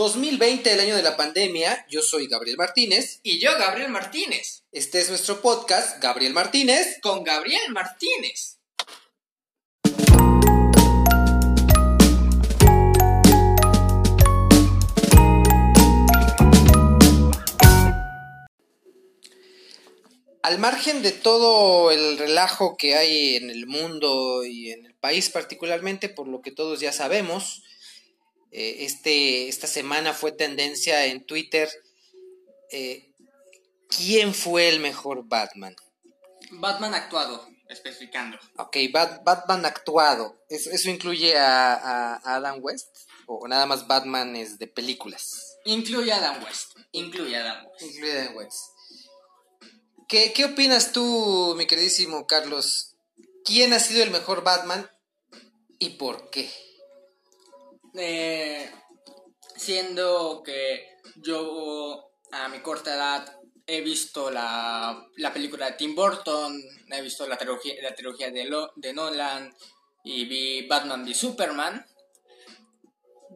2020, el año de la pandemia, yo soy Gabriel Martínez. Y yo, Gabriel Martínez. Este es nuestro podcast, Gabriel Martínez. Con Gabriel Martínez. Al margen de todo el relajo que hay en el mundo y en el país particularmente, por lo que todos ya sabemos, eh, este, esta semana fue tendencia en Twitter. Eh, ¿Quién fue el mejor Batman? Batman actuado, especificando. Ok, Batman actuado. ¿Eso, incluye a, Adam West? ¿O nada más Batman es de películas? Incluye a Adam West. Incluye a Adam West. Incluye a Adam West. ¿Qué, ¿Qué opinas tú, mi queridísimo Carlos? ¿Quién ha sido el mejor Batman y por qué? Eh, siendo que yo a mi corta edad he visto la, película de Tim Burton, he visto la trilogía, la trilogía de, de Nolan y vi Batman v Superman,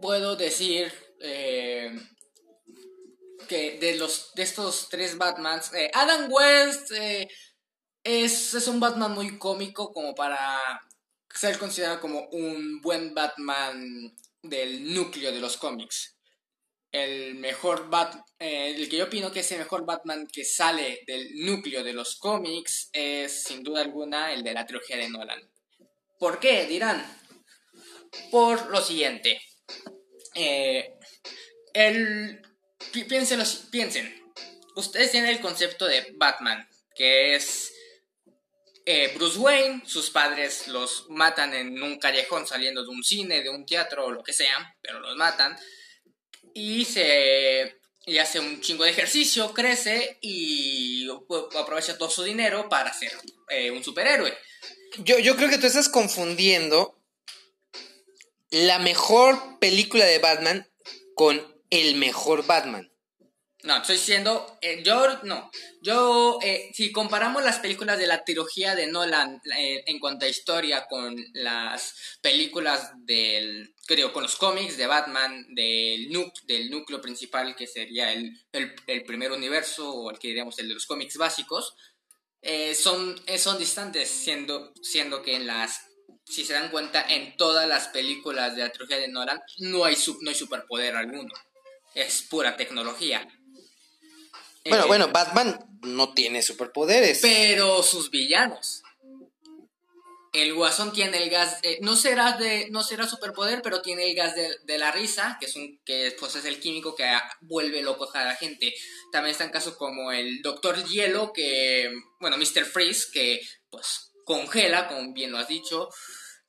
puedo decir eh, que de, los, de estos tres Batmans, eh, Adam West es, es un Batman muy cómico como para ser considerado como un buen Batman del núcleo de los cómics. El mejor Batman, eh, el que yo opino que es el mejor Batman que sale del núcleo de los cómics es sin duda alguna el de la trilogía de Nolan. ¿Por qué? Dirán. Por lo siguiente. Eh, el, piensen, piensen. Ustedes tienen el concepto de Batman, que es eh, Bruce Wayne, sus padres los matan en un callejón saliendo de un cine, de un teatro o lo que sea, pero los matan. Y se hace un chingo de ejercicio, crece y aprovecha todo su dinero para ser eh, un superhéroe. Yo, yo creo que tú estás confundiendo la mejor película de Batman con el mejor Batman. No, estoy diciendo, eh, yo no, yo, eh, si comparamos las películas de la trilogía de Nolan eh, en cuanto a historia con las películas del, creo, con los cómics de Batman, del, del núcleo principal que sería el, primer universo o el que diríamos el de los cómics básicos, son, son distantes, siendo, siendo que en las si se dan cuenta, en todas las películas de la trilogía de Nolan no hay, no hay superpoder alguno. Es pura tecnología. Bueno, eh, bueno, Batman no tiene superpoderes. Pero sus villanos. El Guasón tiene el gas, eh, no será de, no será superpoder, pero tiene el gas de, la risa, que es un, que pues, es el químico que vuelve loco a la gente. También están casos como el Doctor Hielo, que, bueno, Mr. Freeze, que pues congela, como bien lo has dicho.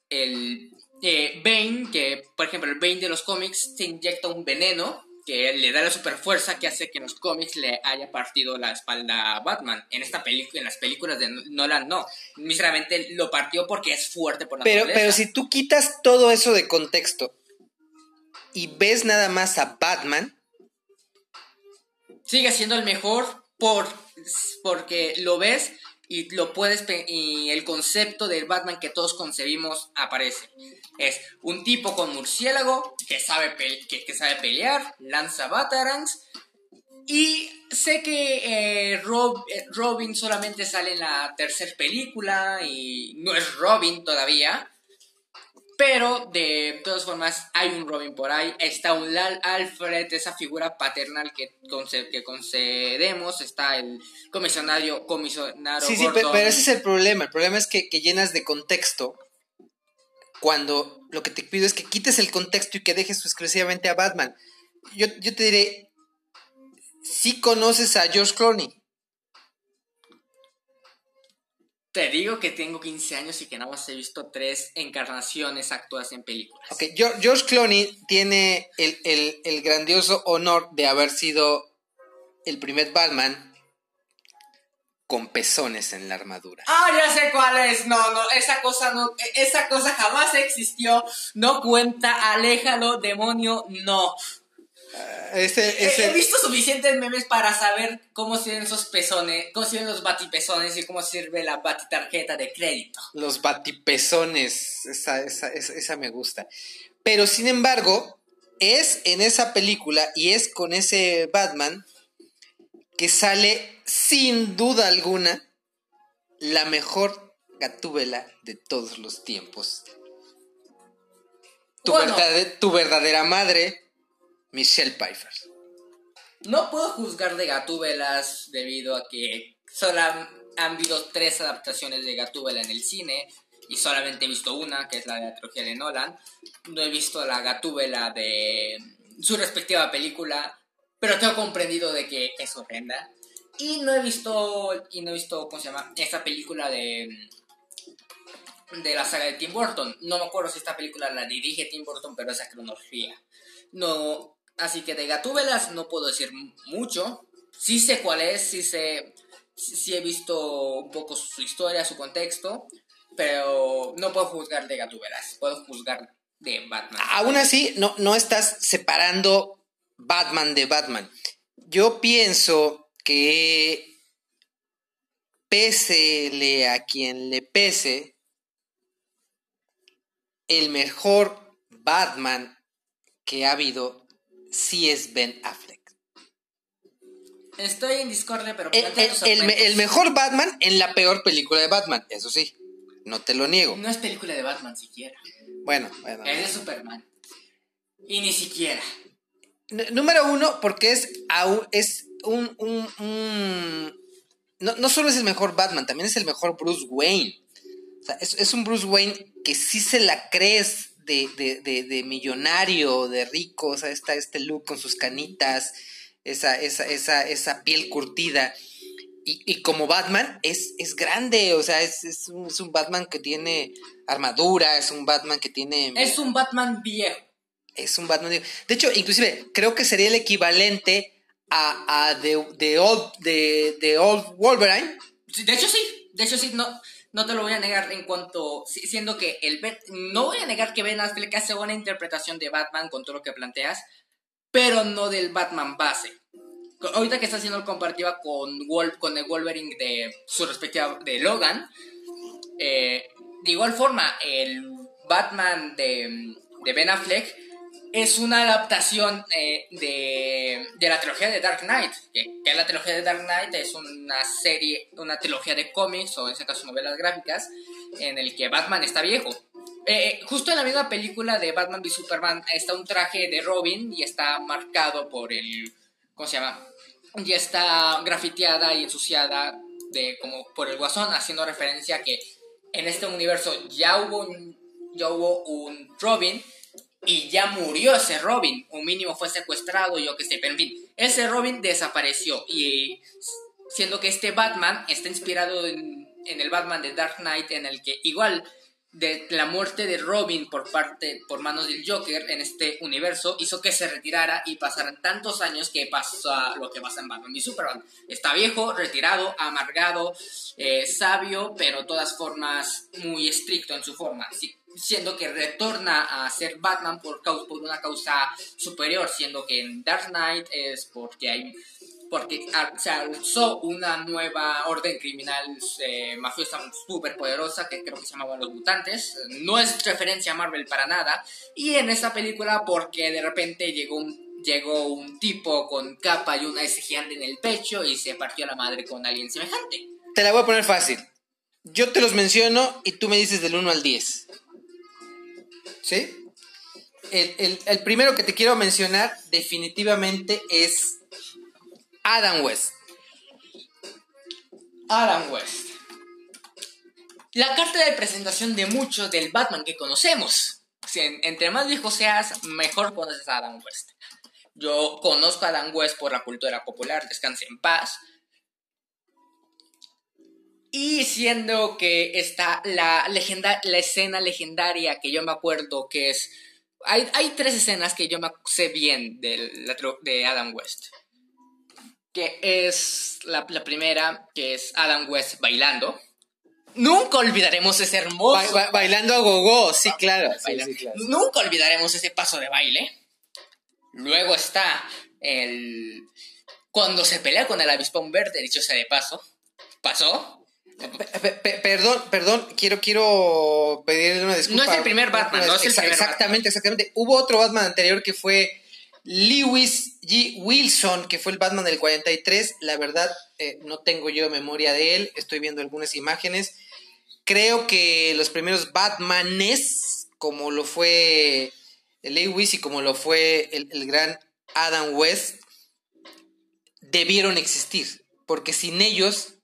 El eh, Bane, que por ejemplo el Bane de los cómics se inyecta un veneno que le da la super fuerza que hace que en los cómics le haya partido la espalda a Batman. En esta película, en las películas de Nolan no. Miseramente lo partió porque es fuerte por pero, pero si tú quitas todo eso de contexto y ves nada más a Batman. Sigue siendo el mejor por, porque lo ves y lo puedes y el concepto del Batman que todos concebimos aparece. Es un tipo con murciélago que sabe, que, sabe pelear, lanza batarangs y sé que eh, Rob eh, Robin solamente sale en la tercera película y no es Robin todavía. Pero de todas formas hay un Robin por ahí, está un Lal Alfred, esa figura paternal que, que concedemos, está el comisionario, comisionario. Sí, sí, pero, ese es el problema, el problema es que, llenas de contexto cuando lo que te pido es que quites el contexto y que dejes exclusivamente a Batman. Yo, yo te diré, si conoces a George Clooney. Te digo que tengo 15 años y que nada más he visto tres encarnaciones actuadas en películas. Ok, George Clooney tiene el, grandioso honor de haber sido el primer Batman con pezones en la armadura. Ah, ya sé cuál es. No, no, esa cosa no, esa cosa jamás existió. No cuenta, aléjalo, demonio, no. He, visto suficientes memes para saber cómo sirven esos pezones, cómo sirven los batipezones y cómo sirve la batitarjeta de crédito. Los batipezones, esa, esa, esa, me gusta. Pero sin embargo, es en esa película y es con ese Batman que sale sin duda alguna la mejor gatúbela de todos los tiempos. Tu, Bueno. verdade- tu verdadera madre, Michelle Pfeiffer. No puedo juzgar de Gatúbelas debido a que solo han, habido tres adaptaciones de Gatúbela en el cine y solamente he visto una, que es la de la trilogía de Nolan. No he visto la Gatúbela de su respectiva película, pero tengo comprendido de que es horrenda. Y no he visto, y no he visto, ¿cómo se llama? Esta película de de la saga de Tim Burton. No me acuerdo si esta película la dirige Tim Burton, pero esa cronología. No, así que de Gatúbelas no puedo decir mucho. Sí sé cuál es, sí sé, sí he visto un poco su historia, su contexto, pero no puedo juzgar de Gatúbelas, puedo juzgar de Batman. Aún así, no, no estás separando Batman de Batman. Yo pienso que pésele a quien le pese, el mejor Batman que ha habido sí es Ben Affleck. Estoy en discordia, pero El, el- el mejor Batman en la peor película de Batman, eso sí, no te lo niego. No es película de Batman siquiera, Bueno, bueno. es de Superman. Y ni siquiera. N- número uno, porque es, es un... un- un- no, no solo es el mejor Batman, también es el mejor Bruce Wayne. O sea, es, es un Bruce Wayne que sí se la crees de, de, de, de millonario, de rico, o sea, está este look con sus canitas, esa, esa, esa, esa piel curtida. Y, y como Batman es, es grande, o sea, es, es, un, es un Batman que tiene armadura, es un Batman que tiene... Es un Batman viejo. Es un Batman. De hecho, inclusive, creo que sería el equivalente a, a The, The Old, de, de Old Wolverine. Sí, De hecho, sí. De hecho, sí. No, no te lo voy a negar en cuanto... si- Siendo que el... No voy a negar que Ben Affleck hace buena interpretación de Batman con todo lo que planteas, pero no del Batman base. Ahorita que está haciendo el comparativa con, con el Wolverine de su respectiva de Logan, eh, de igual forma, el Batman de, de Ben Affleck es una adaptación eh, de, de la trilogía de Dark Knight. Que, que la trilogía de Dark Knight es una serie, una trilogía de cómics, o en este caso novelas gráficas, en el que Batman está viejo. Eh, justo en la misma película de Batman v Superman está un traje de Robin y está marcado por el. ¿Cómo se llama? Y está grafiteada y ensuciada de, como por el guasón, haciendo referencia a que en este universo ya hubo un, ya hubo un Robin y ya murió ese Robin, o mínimo fue secuestrado, yo que sé, pero en fin, ese Robin desapareció y siendo que este Batman está inspirado en, en el Batman de Dark Knight, en el que igual de la muerte de Robin por parte por manos del Joker en este universo hizo que se retirara y pasaran tantos años que pasa lo que pasa en Batman y Superman. Está viejo, retirado, amargado, eh, sabio, pero todas formas muy estricto en su forma. Sí, siendo que retorna a ser Batman por, cau- por una causa superior, siendo que en Dark Knight es porque hay porque se alzó una nueva orden criminal eh, mafiosa súper poderosa que creo que se llamaban los mutantes. No es referencia a Marvel para nada. Y en esa película porque de repente llegó un, llegó un tipo con capa y una S gigante en el pecho y se partió la madre con alguien semejante. Te la voy a poner fácil. Yo te los menciono y tú me dices del 1 al 10. ¿Sí? El, el- el primero que te quiero mencionar definitivamente es Adam West. Adam West. La carta de presentación de muchos del Batman que conocemos. Sea, en- entre más viejo seas, mejor conoces a Adam West. Yo conozco a Adam West por la cultura popular, descanse en paz. Y siendo que está la, legenda, la escena legendaria que yo me acuerdo que es... Hay, hay tres escenas que yo me sé bien de, de Adam West. Que es la, la primera, que es Adam West bailando. Nunca olvidaremos ese hermoso... Ba- ba- bailando a gogo, sí, claro. sí, Baila. sí, claro. Nunca olvidaremos ese paso de baile. Luego está el... Cuando se pelea con el avispón verde, dicho sea de paso. Pasó. Perdón, perdón, quiero, quiero pedirle una disculpa. No es el primer Batman, no es el primer Exactamente, exactamente. Hubo otro Batman anterior que fue Lewis G. Wilson, que fue el Batman del 43. La verdad, eh, no tengo yo memoria de él. Estoy viendo algunas imágenes. Creo que los primeros Batmanes, como lo fue Lewis y como lo fue el, el gran Adam West, debieron existir. Porque sin ellos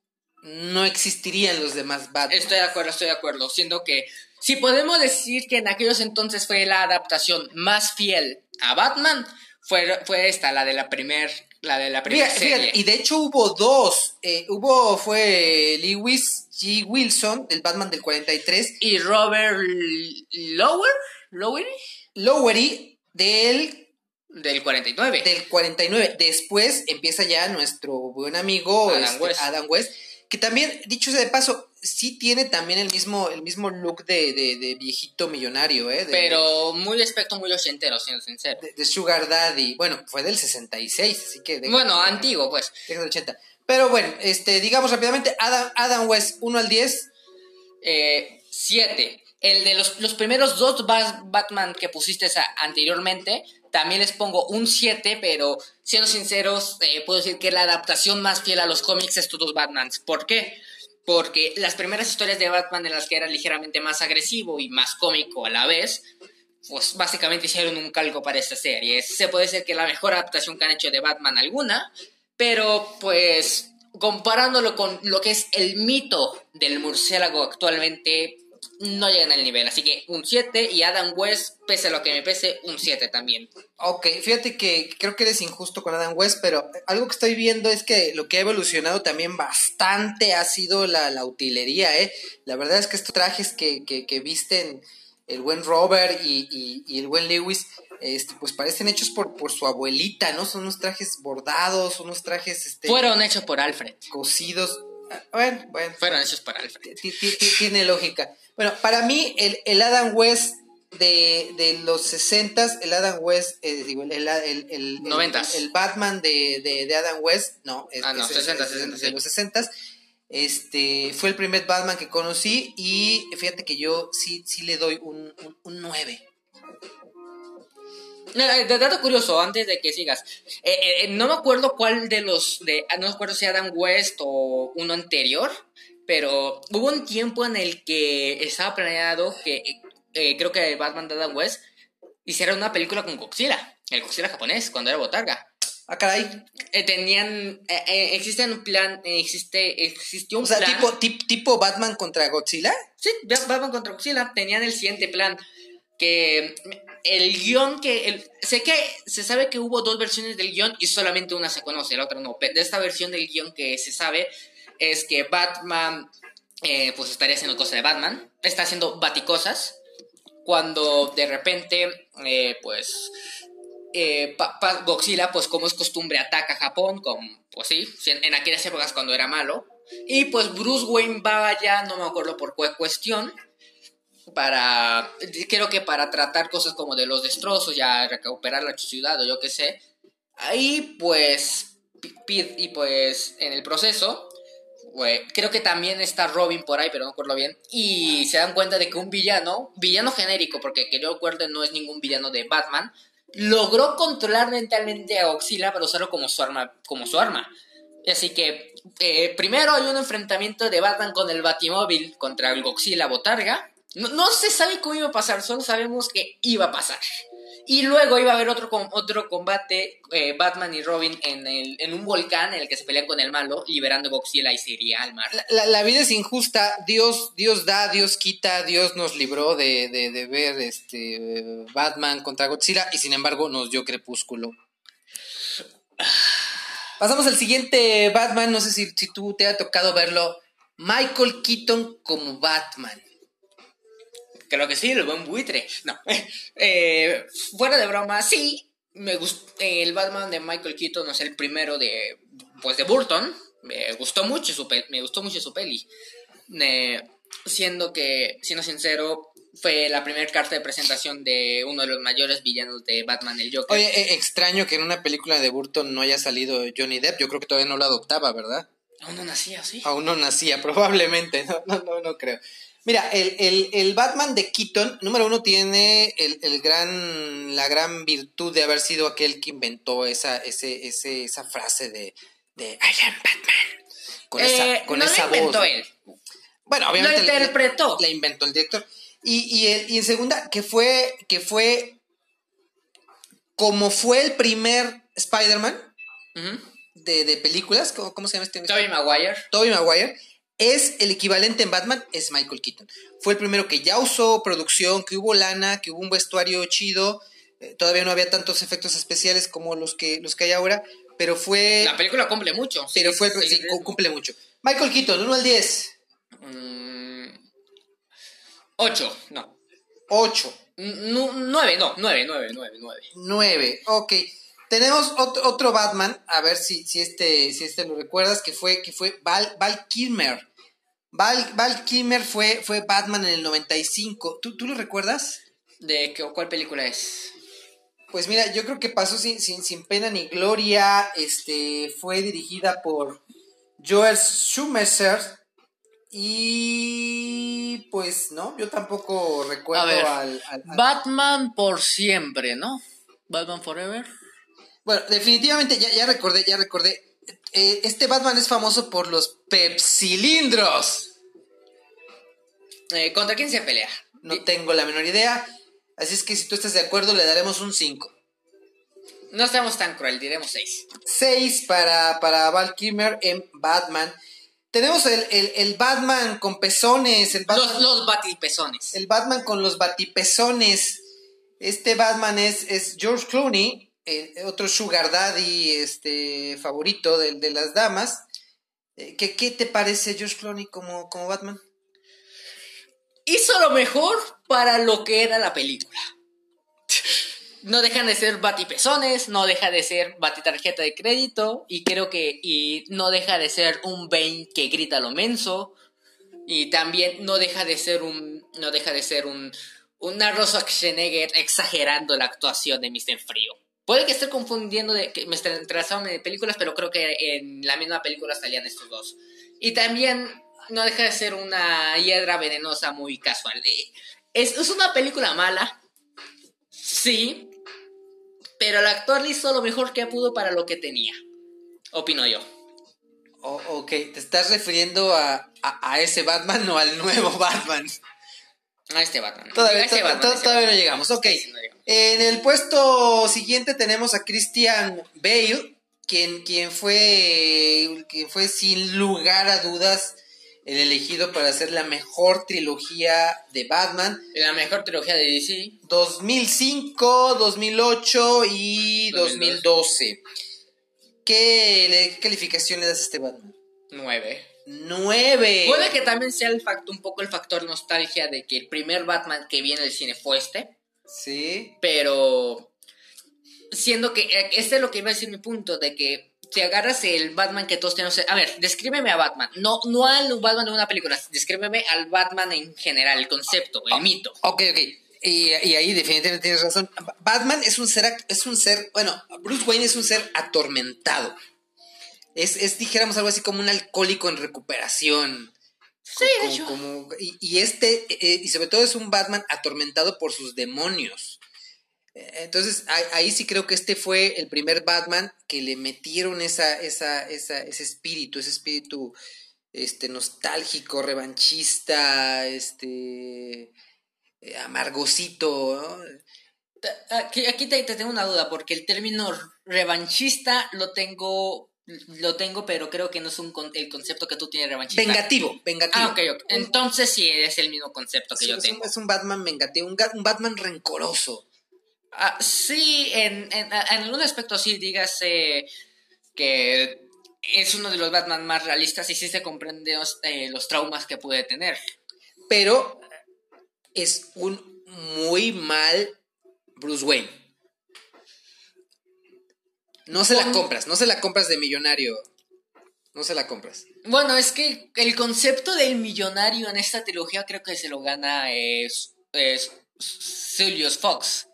no existirían los demás Batman. Estoy de acuerdo, estoy de acuerdo. Siendo que si podemos decir que en aquellos entonces fue la adaptación más fiel a Batman, fue, fue esta, la de la primer, la de la primera serie. y de hecho hubo dos. Eh, hubo, fue Lewis G. Wilson, del Batman del 43. Y Robert Lower, Lowery. Lowery, del del 49. Del 49. Después empieza ya nuestro buen amigo Adam, este, West. Adam West que también, dicho sea de paso, sí tiene también el mismo, el mismo look de, de, viejito millonario, ¿eh? Pero muy aspecto muy ochentero, siendo sincero. De, Sugar Daddy. Bueno, fue del 66, así que... bueno, antiguo, pues. Del 80. Pero bueno, este, digamos rápidamente, Adam, Adam West, 1 al 10. 7. Eh, el de los, los primeros dos Batman que pusiste anteriormente, también les pongo un 7, pero siendo sinceros, eh, puedo decir que la adaptación más fiel a los cómics es todos Batmans. ¿Por qué? Porque las primeras historias de Batman en las que era ligeramente más agresivo y más cómico a la vez, pues básicamente hicieron un calco para esta serie. Se puede decir que la mejor adaptación que han hecho de Batman alguna, pero pues comparándolo con lo que es el mito del murciélago actualmente, no llegan al nivel. Así que un 7 y Adam West, pese a lo que me pese, un 7 también. Ok, fíjate que creo que eres injusto con Adam West, pero algo que estoy viendo es que lo que ha evolucionado también bastante ha sido la, utilería, ¿eh? La verdad es que estos trajes que, que, visten el buen Robert y, el buen Lewis, este, pues parecen hechos por, por su abuelita, ¿no? Son unos trajes bordados, unos trajes... Este, Fueron hechos por Alfred. Cosidos. Bueno, bueno. Fueron hechos por Alfred. Tiene lógica. Bueno, para mí, el, el Adam West de, de los 60 el Adam West, eh, digo, el, el, el, el, Batman de, de, Adam West, no, es, ah, no, 60, 60, de los 60 este, fue el primer Batman que conocí y fíjate que yo sí, sí le doy un, un, 9. De dato curioso, antes de que sigas, eh, eh, no me acuerdo cuál de los, de, no me acuerdo si Adam West o uno anterior, pero hubo un tiempo en el que estaba planeado que eh, creo que Batman de Adam West hiciera una película con Godzilla, el Godzilla japonés, cuando era botarga. Ah, caray. Eh, tenían. Eh, existe un plan. existe, existió un o sea, Tipo, tipo Batman contra Godzilla. Sí, Batman contra Godzilla. Tenían el siguiente plan. Que el guion que. sé que se sabe que hubo dos versiones del guion y solamente una se conoce, la otra no. De esta versión del guion que se sabe es que Batman. pues estaría haciendo cosas de Batman. Está haciendo baticosas cuando de repente, eh, pues, eh, Godzilla, pues como es costumbre, ataca a Japón, con, pues sí, en aquellas épocas cuando era malo. Y pues Bruce Wayne va allá, no me acuerdo por qué cuestión, para, creo que para tratar cosas como de los destrozos, ya recuperar la ciudad o yo qué sé. Ahí pues, y pues en el proceso, creo que también está Robin por ahí, pero no recuerdo bien. Y se dan cuenta de que un villano, villano genérico, porque que yo recuerdo no es ningún villano de Batman, logró controlar mentalmente a Godzilla para usarlo como su arma. Como su arma. Así que eh, primero hay un enfrentamiento de Batman con el Batimóvil contra el Godzilla Botarga. No, no se sabe cómo iba a pasar, solo sabemos que iba a pasar. Y luego iba a haber otro, otro combate, eh, Batman y Robin en, el, en un volcán en el que se pelean con el malo, liberando Godzilla y sería al mar. La, vida es injusta, Dios, Dios da, Dios quita, Dios nos libró de, de, ver este Batman contra Godzilla y sin embargo nos dio crepúsculo. Pasamos al siguiente Batman, no sé si, si tú te ha tocado verlo. Michael Keaton como Batman. Creo que sí, el buen buitre. No. Eh, fuera de broma, sí. Me gustó, el Batman de Michael Keaton es el primero de, pues de Burton. Me gustó mucho su, me gustó mucho su peli. siendo que, siendo sincero, fue la primera carta de presentación de uno de los mayores villanos de Batman, el Joker. Oye, eh, extraño que en una película de Burton no haya salido Johnny Depp. Yo creo que todavía no lo adoptaba, ¿verdad? Aún no nacía, sí. Aún no nacía, probablemente, no, no, no, no creo. Mira, el, el, el, Batman de Keaton, número uno, tiene el, el, gran, la gran virtud de haber sido aquel que inventó esa, ese, ese, esa frase de, de I am Batman. Con esa, con no esa la inventó él. Bueno, obviamente. Lo interpretó. La, inventó el director. Y, y, y, en segunda, que fue, que fue como fue el primer Spider-Man de, de, películas, ¿cómo, ¿cómo, se llama este? Tobey Maguire. Tobey Maguire es el equivalente en Batman, es Michael Keaton. Fue el primero que ya usó producción, que hubo lana, que hubo un vestuario chido. Eh, todavía no había tantos efectos especiales como los que, los que hay ahora, pero fue... La película cumple mucho. Pero fue, sí, cumple mucho. Michael Keaton, 1 al 10. 8, mm, no. 8. 9, no, 9, 9, 9, 9. 9, ok. Tenemos otro, otro, Batman, a ver si, si, este, si este lo recuerdas, que fue, que fue Val, Val Kilmer. Val, Val Kilmer fue, fue Batman en el 95. ¿Tú, ¿Tú lo recuerdas? ¿De qué, cuál película es? Pues mira, yo creo que pasó sin, sin, sin pena ni gloria. Este, fue dirigida por Joel Schumacher. Y pues no, yo tampoco recuerdo al, Batman por siempre, ¿no? Batman Forever. Bueno, definitivamente ya, ya recordé, ya recordé. Eh, este Batman es famoso por los pepsilindros. Eh, ¿Contra quién se pelea? No tengo la menor idea. Así es que si tú estás de acuerdo, le daremos un 5. No estamos tan cruel, diremos 6. 6 para, para Val Kilmer en Batman. Tenemos el, Batman con pezones. El los, los batipezones. El Batman con los batipezones. Este Batman es, es George Clooney eh, otro sugar daddy este, favorito de, de las damas. Eh, ¿qué, ¿Qué te parece George Clooney como, como Batman? Hizo lo mejor para lo que era la película. No dejan de ser batipezones, no deja de ser batitarjeta de crédito y creo que y no deja de ser un Bane que grita lo menso y también no deja de ser un no deja de ser un Rosa Schwarzenegger exagerando la actuación de Mr. Frío. Puede que esté confundiendo de que me interesando de películas, pero creo que en la misma película salían estos dos. Y también no deja de ser una hiedra venenosa muy casual. Eh, es, una película mala, sí, pero el actor hizo lo mejor que pudo para lo que tenía. Opino yo. Oh, ok, ¿te estás refiriendo a, a, ese Batman o al nuevo Batman? A este Batman. Todavía, este todavía no llegamos, ok. En el puesto siguiente tenemos a Christian Bale, quien, quien, fue, quien fue sin lugar a dudas el elegido para hacer la mejor trilogía de Batman. La mejor trilogía de DC. 2005, 2008 y 2012. ¿Qué calificación le das a este Batman? 9. 9. Puede que también sea el facto, un poco el factor nostalgia de que el primer Batman que vi en el cine fue este. Sí. Pero siendo que eh, este es lo que iba a decir mi punto de que si agarras el Batman que todos tenemos, a ver, descríbeme a Batman, no no al Batman de una película, descríbeme al Batman en general, el concepto, el mito. Ok, ok. Y, ahí definitivamente tienes razón. Batman es un ser, es un ser, bueno, Bruce Wayne es un ser atormentado. Es, es dijéramos algo así como un alcohólico en recuperación. Sí, y, este, eh, y sobre todo es un Batman atormentado por sus demonios. Eh, entonces, ahí, sí creo que este fue el primer Batman que le metieron esa, esa, esa, ese espíritu, ese espíritu este, nostálgico, revanchista, este, eh, amargosito. Aquí, aquí te, te, tengo una duda, porque el término revanchista lo tengo lo tengo, pero creo que no es un el concepto que tú tienes revanchista. Vengativo, vengativo. Ah, ok, ok. Entonces sí es el mismo concepto que yo tengo. es un Batman vengativo, un, Batman rencoroso. Ah, sí, en, en, algún aspecto sí, dígase que es uno de los Batman más realistas y sí se comprende eh, los traumas que puede tener. Pero es un muy mal Bruce Wayne. No se la compras, no se la compras de millonario. No se la compras. Bueno, es que el concepto del millonario en esta trilogía creo que se lo gana es, es Fox.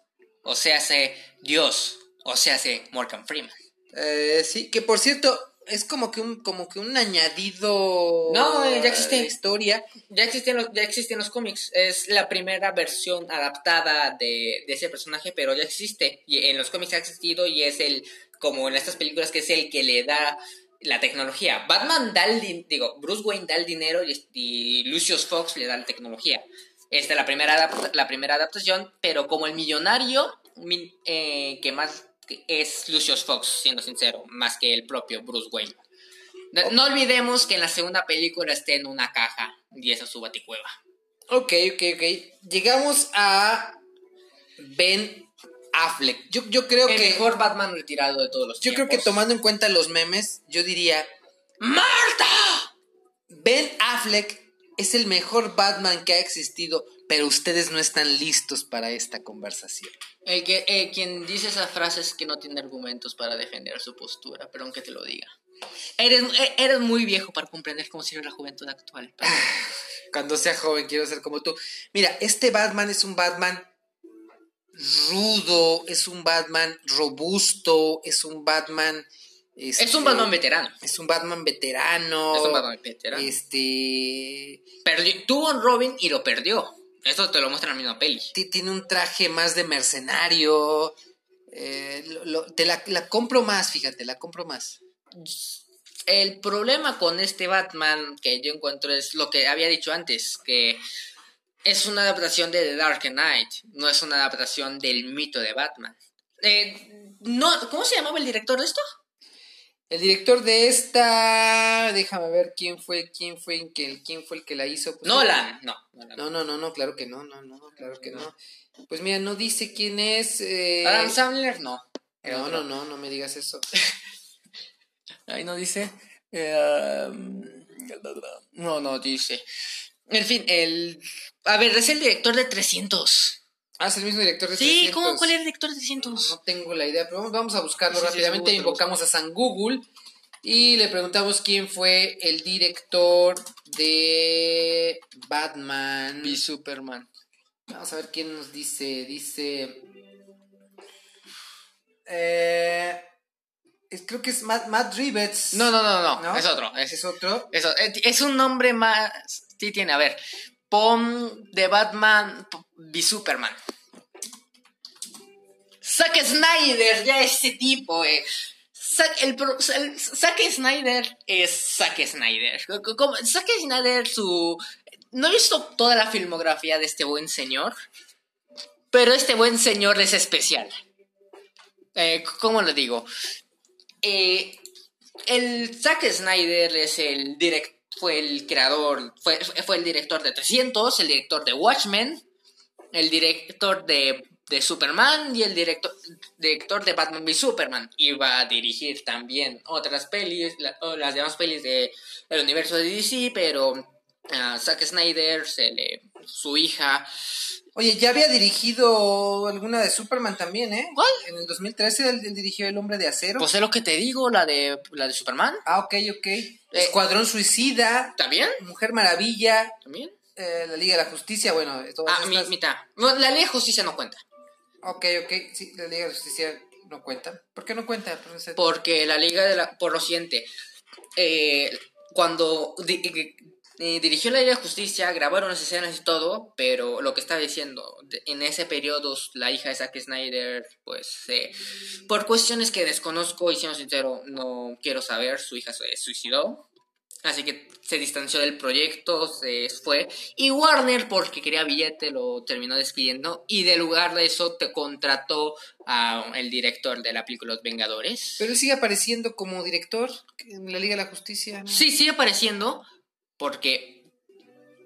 O sea, hace Dios. O sea, hace Morgan Freeman. Eh, sí, que por cierto, es como que un, como que un añadido. No, eh, ya existe. historia. Ya existen los, ya existen los cómics. Es la primera versión adaptada de, de ese personaje, pero ya existe. Y en los cómics ha existido y es el, como en estas películas, que es el que le da la tecnología. Batman da el digo, Bruce Wayne da el dinero y, Lucius Fox le da la tecnología. Esta es la primera, la primera adaptación, pero como el millonario mi- eh, que más es Lucius Fox, siendo sincero, más que el propio Bruce Wayne. No, no olvidemos que en la segunda película está en una caja y esa es su baticueva. Ok, ok, ok. Llegamos a Ben Affleck. Yo, yo creo El que. mejor Batman retirado de todos los Yo creo que tomando en cuenta los memes, yo diría. ¡Marta! Ben Affleck es el mejor Batman que ha existido, pero ustedes no están listos para esta conversación. El que, eh, quien dice esa frase es que no tiene argumentos para defender su postura, pero aunque te lo diga. Eres, eh, eres muy viejo para comprender cómo sirve la juventud actual. pero- Cuando sea joven quiero ser como tú. Mira, este Batman es un Batman rudo, es un Batman robusto, es un Batman... es este, un Batman veterano. Es un Batman veterano. Es un Batman veterano. Este... Perdió- tuvo un Robin y lo perdió. Esto te lo muestra en la misma peli. ti- Tiene un traje más de mercenario. eh, lo- lo- te la, la compro más, fíjate, la compro más. El problema con este Batman que yo encuentro es lo que había dicho antes, que es una adaptación de The Dark Knight, no es una adaptación del mito de Batman. Eh, no, ¿Cómo se llamaba el director de esto? El director de esta, déjame ver quién fue, quién fue, el que, quién fue el que la hizo. Pues, Nolan. No, Nolan. No, no, no, no, claro que no, no, no, claro que no. Pues mira, no dice quién es. eh, Adam Sandler, no. No, otro. no, no, no me digas eso. Ahí no dice. eh, no, no dice. En fin, el. A ver, es el director de 300. Ah, es el mismo director de Sí, 300. ¿cómo? ¿Cuál era el director de 300? No tengo la idea, pero vamos, a buscarlo Sí, sí, rápidamente. sí, Invocamos a San Google y le preguntamos quién fue el director de Batman. Y Superman. Vamos a ver quién nos dice. Dice. Eh, es- creo que es Matt, Matt Reeves. No, no, no, no, ¿No? Es otro. Es, es otro. eso, eh, es un nombre más. Sí, tiene. A ver. Pon de Batman y Superman. Zack Snyder, ya ese tipo, eh. Zack, el, el- Zack Snyder es Zack Snyder. Como- Zack Snyder, su. No he visto toda la filmografía de este buen señor, pero este buen señor es especial. Eh, ¿Cómo lo digo? Eh, el Zack Snyder es el direct, fue el creador, fue, fue el director de 300, el director de Watchmen, el director de, de Superman y el director, director de Batman v Superman. Iba a dirigir también otras pelis, las demás pelis de, del universo de DC, pero a Zack Snyder, se le, su hija, Oye, ya había dirigido alguna de Superman también, ¿eh? ¿Cuál? En el 2013 él, él dirigió El Hombre de Acero. pues es lo que te digo, la de, la de Superman. ah, ok, ok. Escuadrón Suicida, ¿También? Mujer Maravilla, ¿También? eh, La Liga de la Justicia, bueno, todas Ah, mi, mitad. No, la ley de justicia no cuenta. Ok, ok, sí, La Liga de la Justicia no cuenta. ¿Por qué no cuenta? Porque la liga de la... Por lo siguiente, eh, cuando di- eh, dirigió la Liga de Justicia, grabaron las escenas y todo, pero lo que estaba diciendo, en ese periodo la hija de Zack Snyder, pues, eh, por cuestiones que desconozco y siendo sincero, no quiero saber, su hija se suicidó. Así que se distanció del proyecto, se fue. Y Warner, porque quería billete, lo terminó despidiendo. Y de lugar de eso te contrató a el director de la película Los Vengadores. Pero él sigue apareciendo como director en la Liga de la Justicia. ¿no? Sí, sigue apareciendo porque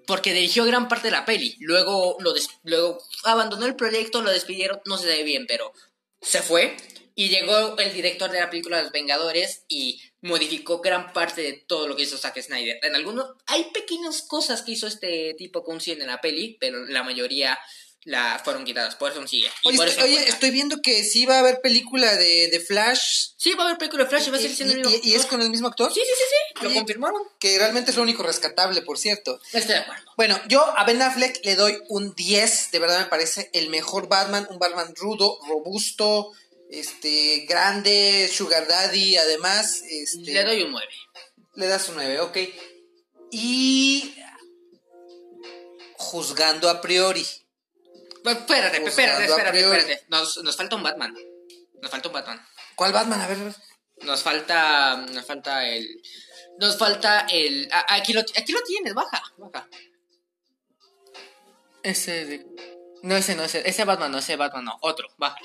porque dirigió gran parte de la peli. Luego lo des- luego abandonó el proyecto, lo despidieron, no se sabe bien, pero se fue y llegó el director de la película Los Vengadores y modificó gran parte de todo lo que hizo Zack Snyder. En algunos hay pequeñas cosas que hizo este tipo con en la peli, pero la mayoría la fueron quitadas, por eso no sigue. Y Oye, por estoy, eso oye, estoy viendo que sí va a haber película de, de Flash. Sí, va a haber película de Flash y va a seguir siendo el y, mismo. y- y es con el mismo actor. Sí, sí, sí, sí, lo Oye. confirmaron. Que realmente es lo único rescatable, por cierto. Estoy de acuerdo. Bueno, yo a Ben Affleck le doy un 10. De verdad me parece el mejor Batman. Un Batman rudo, robusto, Este, grande, Sugar Daddy, además. Este, Le doy un 9. Le das un 9, ok. Y. Juzgando a priori. Pues, espérate, espérate, espérate, espérate. Nos, nos falta un Batman. Nos falta un Batman. ¿Cuál Batman? A ver. Nos falta. Nos falta el. Nos falta el. a- aquí, lo, aquí lo tienes, baja, baja. Ese de. No, ese no, ese, ese Batman no, ese Batman no, otro, baja.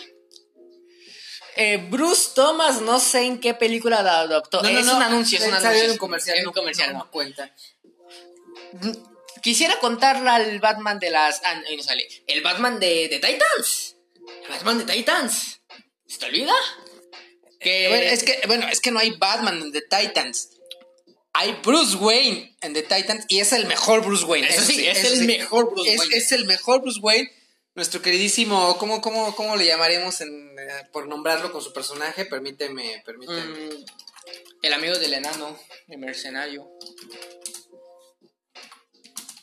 Eh, Bruce Thomas, no sé en qué película la adoptó. No, no, es no, un anuncio, es un anuncio. en un comercial. En un comercial, no. no cuenta. Quisiera contarle al Batman de las. Ah, ahí no sale. El Batman de, de Titans. El Batman de Titans. ¿Se te olvida? Que. Bueno, es que, bueno, es que no hay Batman en The Titans. Hay Bruce Wayne en The Titans y es el mejor Bruce Wayne. Eso sí, es el mejor Bruce Es- Wayne. Es el mejor Bruce Wayne. Nuestro queridísimo, ¿cómo, cómo, cómo le llamaremos en, eh, por nombrarlo con su personaje? Permíteme, permíteme. Mm, el amigo del enano, el mercenario.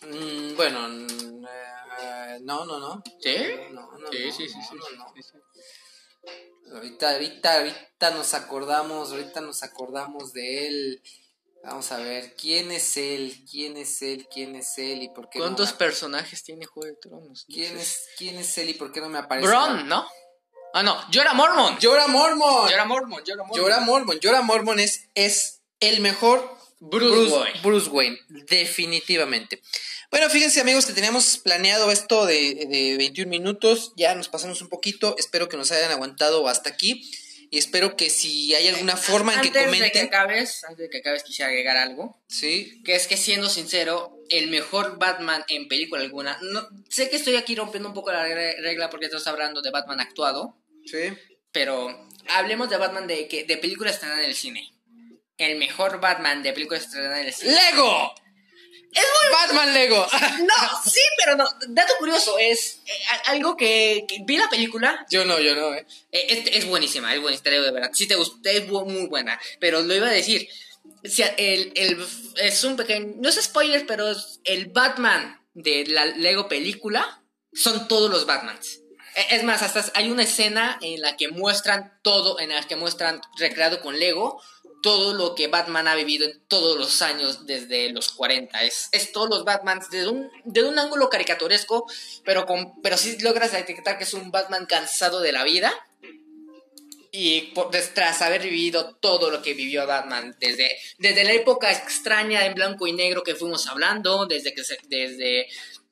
Mm, bueno, mm, eh, no, no, no. ¿Sí? No, no, Sí, no, sí, sí, sí, sí. Ahorita, ahorita, ahorita nos acordamos, ahorita nos acordamos de él. Vamos a ver, ¿quién es él? ¿Quién es él? ¿Quién es él? ¿Y por qué ¿Cuántos personajes tiene Juego de Tronos? ¿Quién es, ¿Quién es él y por qué no me aparece? Bron, ¿no? Ah, no. Llora Mormon. Jorah Mormont, Jorah Mormont. Llora Mormon. Llora Mormon es, es el mejor Bruce Wayne. Bruce Wayne, definitivamente. Bueno, fíjense amigos que teníamos planeado esto de, de 21 minutos, ya nos pasamos un poquito, espero que nos hayan aguantado hasta aquí y espero que si hay alguna forma en que Antes de que comenten, acabes, antes de que acabes quisiera agregar algo. sí, Que es que siendo sincero, el mejor Batman en película alguna. No, sé que estoy aquí rompiendo un poco la re- regla porque estás hablando de Batman actuado. sí, Pero hablemos de Batman de, que, de película estrenada en el cine. El mejor Batman de película estrenada en el cine. Lego, Es muy Batman Lego, No, sí, pero no. Dato curioso, es eh, algo que, que vi la película. yo no, yo no, eh. eh, es, es buenísima, es buenísima, de verdad. Si te gusta, es muy buena. Pero lo iba a decir. El, el- es un pequeño. No es spoiler, pero es el Batman de la Lego película son todos los Batmans. E- Es más, hasta hay una escena en la que muestran todo, en la que muestran recreado con Lego todo lo que Batman ha vivido en todos los años desde los 40. Es, es todos los Batmans desde un, desde un ángulo caricaturesco, pero, con, pero sí logras detectar que es un Batman cansado de la vida. Y por, tras haber vivido todo lo que vivió Batman, desde, desde la época extraña en blanco y negro que fuimos hablando, desde que, desde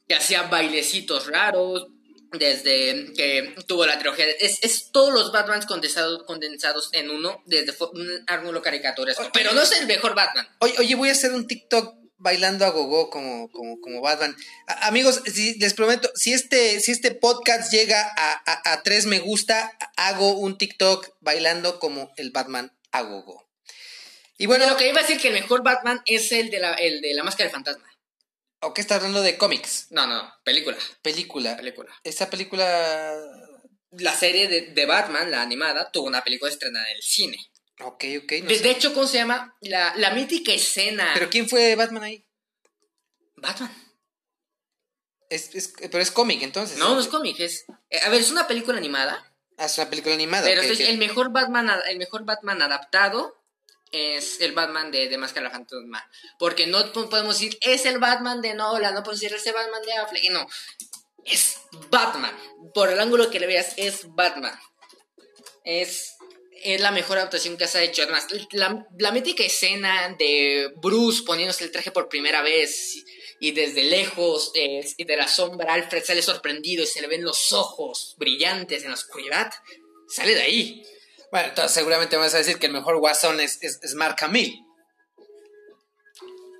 que hacía bailecitos raros, desde que tuvo la trilogía. Es, es todos los Batmans condensados, condensados en uno, desde un ángulo caricaturesco. Pero no es el mejor Batman. Oye, oye, voy a hacer un TikTok bailando a gogo como, como, como Batman. A- amigos, si, les prometo, si este, si este podcast llega a, a, a tres me gusta, hago un TikTok bailando como el Batman a gogo. Y bueno, lo que iba a decir que el mejor Batman es el de la, el de la máscara del fantasma. ¿O qué está hablando de cómics? No, no, película. Película. Película. Esa película. La serie de, de Batman, la animada, tuvo una película estrenada en el cine. Ok, ok. no de, sé. de hecho, ¿cómo se llama? La, la mítica escena. Pero ¿quién fue Batman ahí? Batman. Es, es- pero es cómic entonces. No, no es cómic, es. eh, a ver, es una película animada. Ah, es una película animada. pero ok. el mejor Batman, el mejor Batman adaptado es el Batman de, de Máscara Fantasma. Porque no po- podemos decir, es el Batman de Nolan, no podemos decir, es el Batman de Affleck. No, es Batman. Por el ángulo que le veas, es Batman. Es, es la mejor adaptación que se ha hecho. Además, la, la mítica escena de Bruce poniéndose el traje por primera vez y, desde lejos y de la sombra Alfred sale sorprendido y se le ven los ojos brillantes en la oscuridad. Sale de ahí. Bueno, entonces seguramente vas a decir que el mejor Guasón es, es, es Mark Hamill.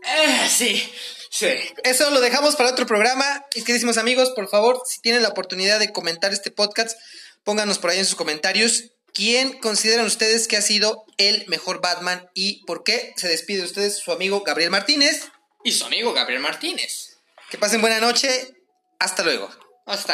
Eh, sí, sí. Eso lo dejamos para otro programa. Mis queridísimos amigos, por favor, si tienen la oportunidad de comentar este podcast, pónganos por ahí en sus comentarios quién consideran ustedes que ha sido el mejor Batman y por qué. Se despide de ustedes su amigo Gabriel Martínez. Y su amigo Gabriel Martínez. Que pasen buena noche. Hasta luego. Hasta